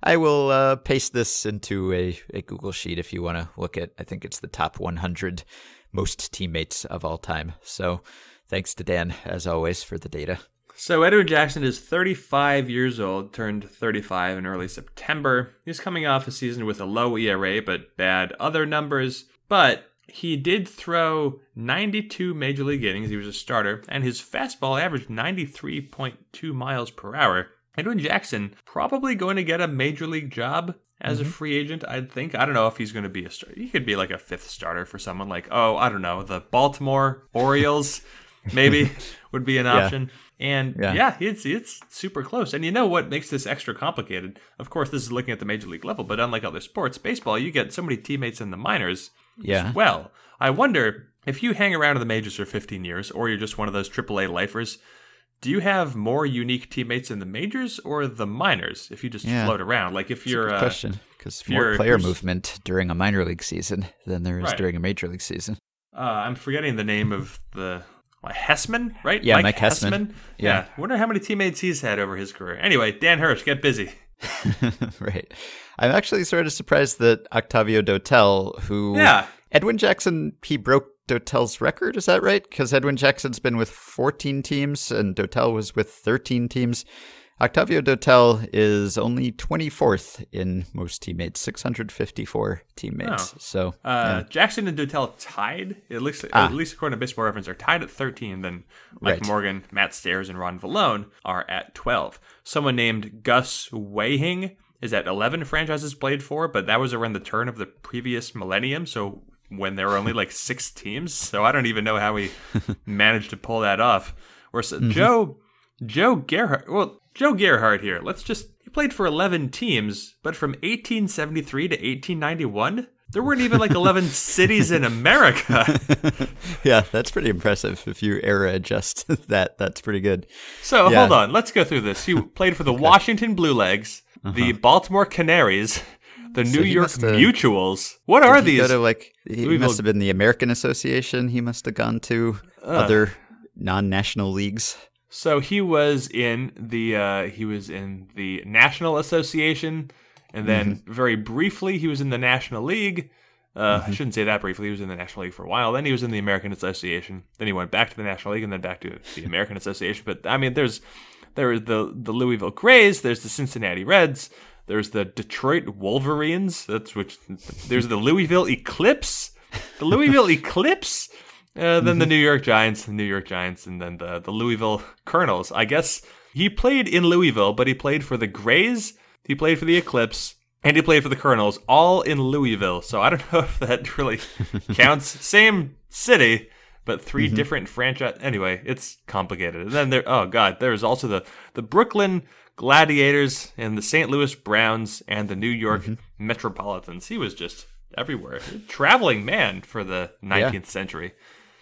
I will uh, paste this into a, a Google sheet if you want to look at. I think it's the top 100 most teammates of all time. So thanks to Dan, as always, for the data. So Edwin Jackson is 35 years old, turned 35 in early September. He's coming off a season with a low ERA but bad other numbers. But he did throw 92 major league innings. He was a starter, and his fastball averaged 93.2 miles per hour. Edwin Jackson probably going to get a major league job as a mm-hmm. free agent. I'd think. I don't know if he's going to be a starter. He could be like a fifth starter for someone like oh I don't know the Baltimore Orioles maybe would be an option. And Yeah. yeah. it's it's super close. And you know what makes this extra complicated? Of course, this is looking at the major league level, but unlike other sports, baseball, you get so many teammates in the minors Yeah. well. I wonder if you hang around in the majors for 15 years, or you're just one of those AAA lifers. Do you have more unique teammates in the majors or the minors? If you just Yeah. float around, like if you're Good uh, question. Because more player who's- movement during a minor league season than there is Right. during a major league season. uh, I'm forgetting the name of the uh, Hessman, right? Yeah, Mike Hessman. Yeah. Yeah. Wonder how many teammates he's had over his career. Anyway, Dan Hirsch, get busy. right. I'm actually sort of surprised that Octavio Dotel, who Yeah. Edwin Jackson, he broke Dotel's record. Is that right? Because Edwin Jackson's been with 14 teams and Dotel was with 13 teams. Octavio Dotel is only 24th in most teammates, 654 teammates. Oh. So Uh, Jackson and Dotel tied. At least, at least according to Baseball Reference, are tied at 13. Then Mike Right. Morgan, Matt Stairs, and Ron Villone are at 12. Someone named Gus Weyhing is that 11 franchises played for, but that was around the turn of the previous millennium. So when there were only like six teams, so I don't even know how he managed to pull that off. Or so, mm-hmm. Joe Joe Gerhardt. Well, Joe Gerhardt here. Let's just he played for 11 teams, but from 1873 to 1891, there weren't even like 11 cities in America. yeah, that's pretty impressive. If you era adjust that, that's pretty good. So Yeah. hold on, let's go through this. He played for the Washington Blue Legs, the Baltimore Canaries, the New Uh-huh. York Mutuals. What are he go these? to like he Louisville- must have been the American Association. He must have gone to other non-national leagues. So he was in the uh, he was in the National Association, and then Mm-hmm. very briefly he was in the National League. Uh, I shouldn't say that briefly. He was in the National League for a while. Then he was in the American Association. Then he went back to the National League, and then back to the American Association. But I mean, there's there is the the Louisville Grays. There's the Cincinnati Reds. There's the Detroit Wolverines. That's which. There's the Louisville Eclipse. The Louisville Eclipse. Uh, then the New York Giants, the New York Giants, and then the, the Louisville Colonels. I guess he played in Louisville, but he played for the Grays, he played for the Eclipse, and he played for the Colonels, all in Louisville. So I don't know if that really counts. Same city, but 3 mm-hmm. different franchise. Anyway, it's complicated. And then there, oh god, there's also the the Brooklyn Gladiators and the St. Louis Browns and the New York mm-hmm. Metropolitans. He was just everywhere, traveling man for the 19th century.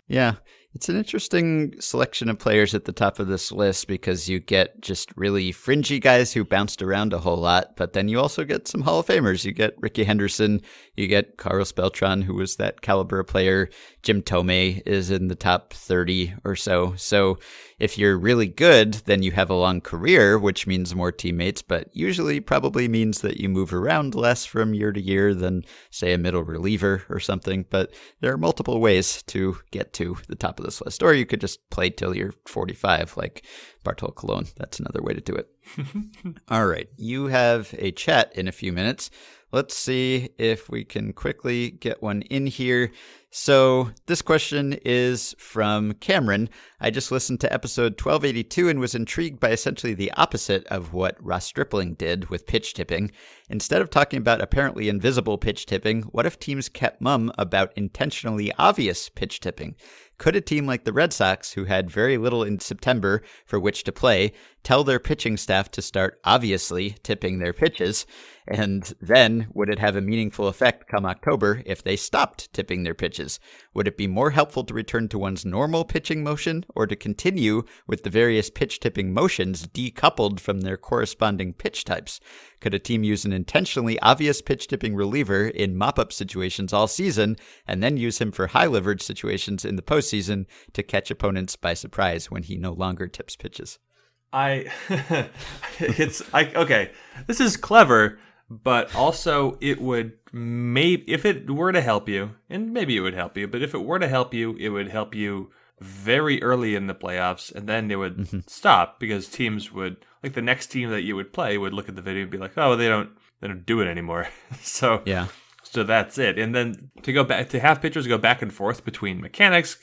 Yeah. It's an interesting selection of players at the top of this list because you get just really fringy guys who bounced around a whole lot, but then you also get some Hall of Famers. You get Rickey Henderson, you get Carlos Beltran, who was that caliber of player. Jim Thome is in the top 30 or so. So if you're really good, then you have a long career, which means more teammates, but usually probably means that you move around less from year to year than, say, a middle reliever or something. But there are multiple ways to get to the top of this list. Or you could just play till you're 45, like Bartolo Colon. That's another way to do it. All right. You have a chat in a few minutes. Let's see if we can quickly get one in here. So, this question is from Cameron. I just listened to episode 1282 and was intrigued by essentially the opposite of what Ross Stripling did with pitch tipping. Instead of talking about apparently invisible pitch tipping, what if teams kept mum about intentionally obvious pitch tipping? Could a team like the Red Sox, who had very little in September for which to play, tell their pitching staff to start obviously tipping their pitches? And then would it have a meaningful effect come October if they stopped tipping their pitches? Would it be more helpful to return to one's normal pitching motion or to continue with the various pitch tipping motions decoupled from their corresponding pitch types? Could a team use an intentionally obvious pitch tipping reliever in mop up situations all season and then use him for high leverage situations in the postseason to catch opponents by surprise when he no longer tips pitches? I it's I okay. This is clever, but also it would maybe if it were to help you, and maybe it would help you, but if it were to help you, it would help you very early in the playoffs, and then it would mm-hmm. stop because teams would like the next team that you would play would look at the video and be like, oh, they don't they don't do it anymore. so Yeah. so that's it. And then to go back to have pitchers go back and forth between mechanics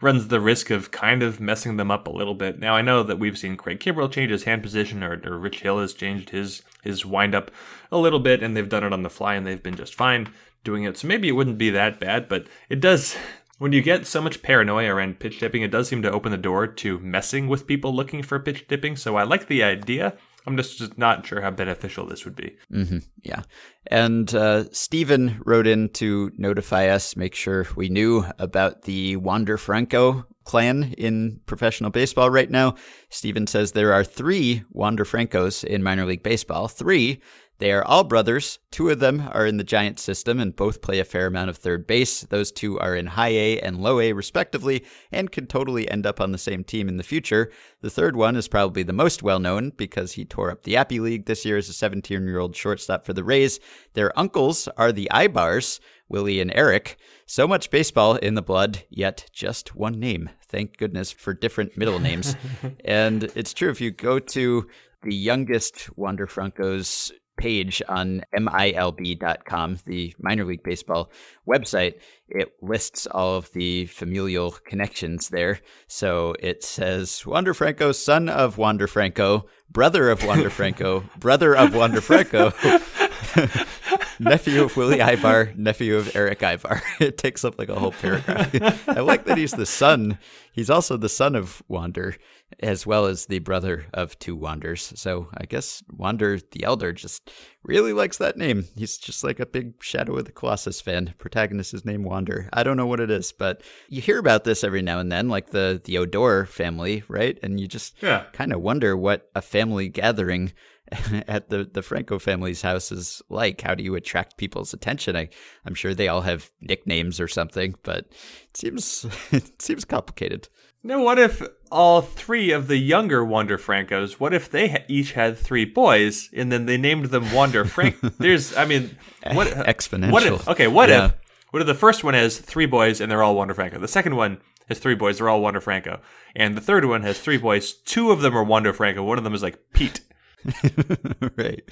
runs the risk of kind of messing them up a little bit. Now I know that we've seen Craig Kimbrel change his hand position, or, or Rich Hill has changed his his wind up a little bit, and they've done it on the fly, and they've been just fine doing it. So maybe it wouldn't be that bad, but it does. When you get so much paranoia around pitch tipping, it does seem to open the door to messing with people looking for pitch tipping. So I like the idea. I'm just, just not sure how beneficial this would be. Mm-hmm. Yeah. And uh, Stephen wrote in to notify us, make sure we knew about the Wander Franco clan in professional baseball right now. Stephen says there are three Wander Francos in minor league baseball. Three. They are all brothers. Two of them are in the Giants system and both play a fair amount of third base. Those two are in high A and low A, respectively, and could totally end up on the same team in the future. The third one is probably the most well known because he tore up the Appy League this year as a 17 year old shortstop for the Rays. Their uncles are the Aybars, Willie and Eric. So much baseball in the blood, yet just one name. Thank goodness for different middle names. and it's true, if you go to the youngest Wander Franco's page on MILB.com, the minor league baseball website, it lists all of the familial connections there. So it says Wander Franco, son of Wander Franco, brother of Wander Franco, brother of Wander Franco. nephew of Willy Aybar, nephew of Erick Aybar. It takes up like a whole paragraph. I like that he's the son. He's also the son of Wander, as well as the brother of two Wanders. So I guess Wander the Elder just really likes that name. He's just like a big Shadow of the Colossus fan. Protagonist is named Wander. I don't know what it is, but you hear about this every now and then, like the the Odor family, right? And you just Yeah. kind of wonder what a family gathering at the the Franco family's house is like. How do you attract people's attention? I I'm sure they all have nicknames or something, but it seems it seems complicated. Now, what if all three of the younger Wander Francos? What if they ha- each had three boys, and then they named them Wander Frank? There's, I mean, what Exponential. What if? Okay, what Yeah. if? What if the first one has three boys and they're all Wander Franco? The second one has three boys, they're all Wander Franco, and the third one has three boys. Two of them are Wander Franco. One of them is like Pete. right.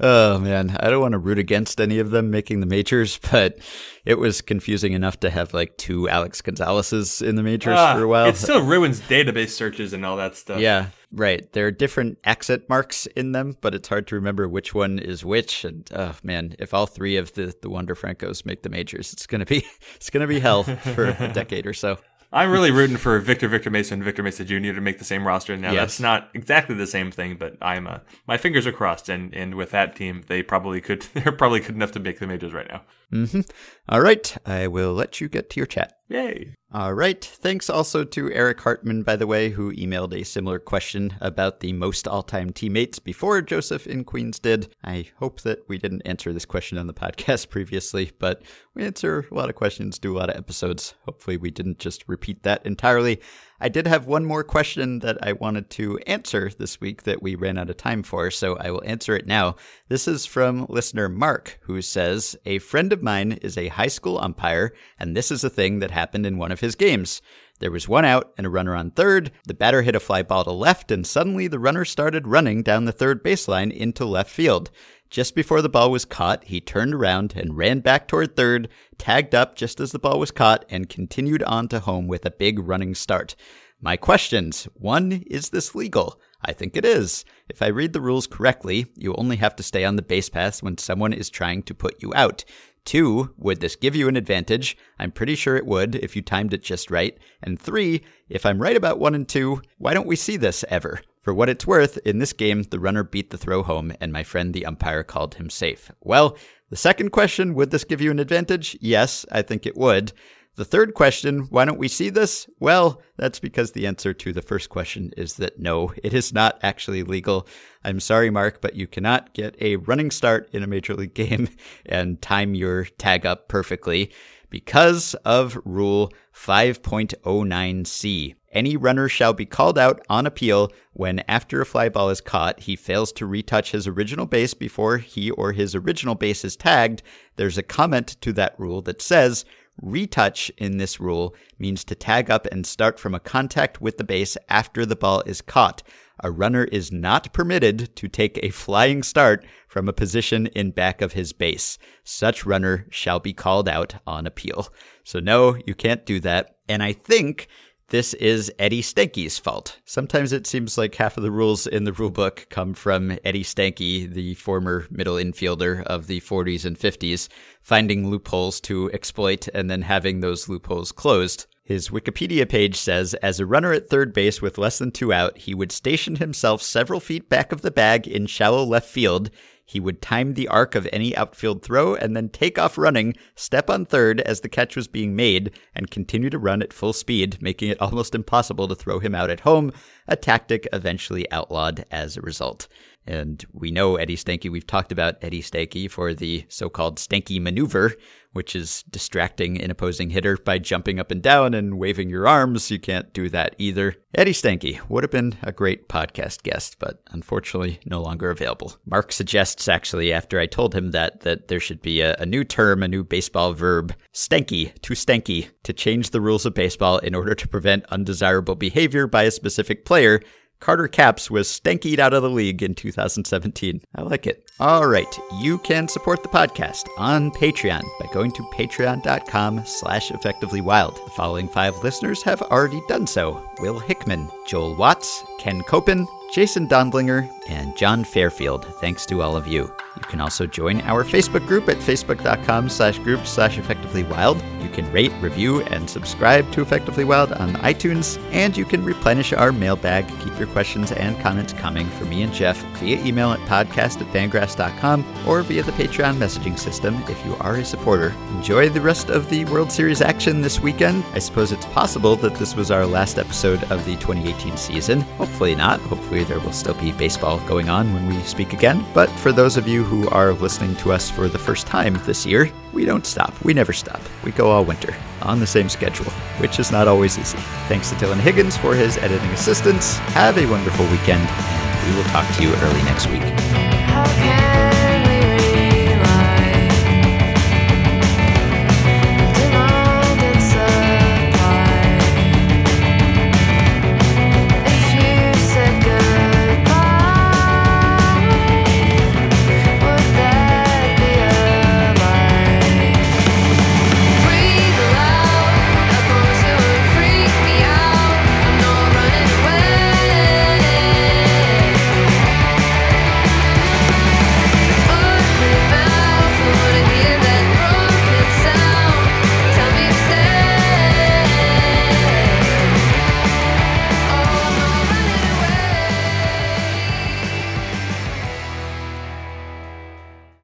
Oh man, I don't want to root against any of them making the majors, but it was confusing enough to have like two Alex Gonzalez's in the majors Ah, for a while. It still ruins database searches and all that stuff. Yeah, right. There are different accent marks in them, but it's hard to remember which one is which. And oh man, if all three of the the Wander Francos make the majors, it's gonna be it's gonna be hell for a decade or so. I'm really rooting for Victor Victor Mason Victor Mesa Jr. to make the same roster. Now Yes. that's not exactly the same thing, but I'm uh, my fingers are crossed, and and with that team, they probably could they're probably good enough to make the majors right now. Mm-hmm. All right, I will let you get to your chat. Yay! All right. Thanks also to Eric Hartman, by the way, who emailed a similar question about the most all time teammates before Joseph in Queens did. I hope that we didn't answer this question on the podcast previously, but we answer a lot of questions, do a lot of episodes. Hopefully, we didn't just repeat that entirely. I did have one more question that I wanted to answer this week that we ran out of time for, so I will answer it now. This is from listener Mark, who says A friend of mine is a high school umpire, and this is a thing that happened in one of his games. There was one out and a runner on third. The batter hit a fly ball to left, and suddenly the runner started running down the third baseline into left field. Just before the ball was caught, he turned around and ran back toward third, tagged up just as the ball was caught, and continued on to home with a big running start. My questions. One, is this legal? I think it is. If I read the rules correctly, you only have to stay on the base paths when someone is trying to put you out. Two, would this give you an advantage? I'm pretty sure it would if you timed it just right. And three, if I'm right about one and two, why don't we see this ever? For what it's worth, in this game, the runner beat the throw home, and my friend the umpire called him safe. Well, the second question, would this give you an advantage? Yes, I think it would. The third question, why don't we see this? Well, that's because the answer to the first question is that no, it is not actually legal. I'm sorry, Mark, but you cannot get a running start in a major league game and time your tag up perfectly because of Rule 5.09c. Any runner shall be called out on appeal when, after a fly ball is caught, he fails to retouch his original base before he or his original base is tagged. There's a comment to that rule that says, Retouch in this rule means to tag up and start from a contact with the base after the ball is caught. A runner is not permitted to take a flying start from a position in back of his base. Such runner shall be called out on appeal. So, no, you can't do that. And I think this is Eddie Stanky's fault. Sometimes it seems like half of the rules in the rulebook come from Eddie Stanky, the former middle infielder of the 40s and 50s, finding loopholes to exploit and then having those loopholes closed. His Wikipedia page says As a runner at third base with less than two out, he would station himself several feet back of the bag in shallow left field. He would time the arc of any outfield throw and then take off running, step on third as the catch was being made, and continue to run at full speed, making it almost impossible to throw him out at home, a tactic eventually outlawed as a result. And we know Eddie Stanky. We've talked about Eddie Stanky for the so called Stanky maneuver, which is distracting an opposing hitter by jumping up and down and waving your arms. You can't do that either. Eddie Stanky would have been a great podcast guest, but unfortunately no longer available. Mark suggests, actually, after I told him that, that there should be a, a new term, a new baseball verb, stanky, to stanky, to change the rules of baseball in order to prevent undesirable behavior by a specific player Carter Capps was stankied out of the league in 2017. I like it. All right, you can support the podcast on Patreon by going to patreon.com slash effectivelywild. The following five listeners have already done so. Will Hickman, Joel Watts, Ken Copen, Jason Dondlinger, and John Fairfield. Thanks to all of you. You can also join our Facebook group at facebook.com slash group slash effectivelywild. You can rate, review, and subscribe to Effectively Wild on iTunes, and you can replenish our mailbag. Keep your questions and comments coming for me and Jeff via email at podcast at fangraphs.com or via the Patreon messaging system if you are a supporter. Enjoy the rest of the World Series action this weekend. I suppose it's possible that this was our last episode of the 2018 season. Hopefully not. Hopefully there will still be baseball going on when we speak again. But for those of you who are listening to us for the first time this year, we don't stop. We never stop. We go all winter on the same schedule, which is not always easy. Thanks to Dylan Higgins for his editing assistance. Have a wonderful weekend, and we will talk to you early next week.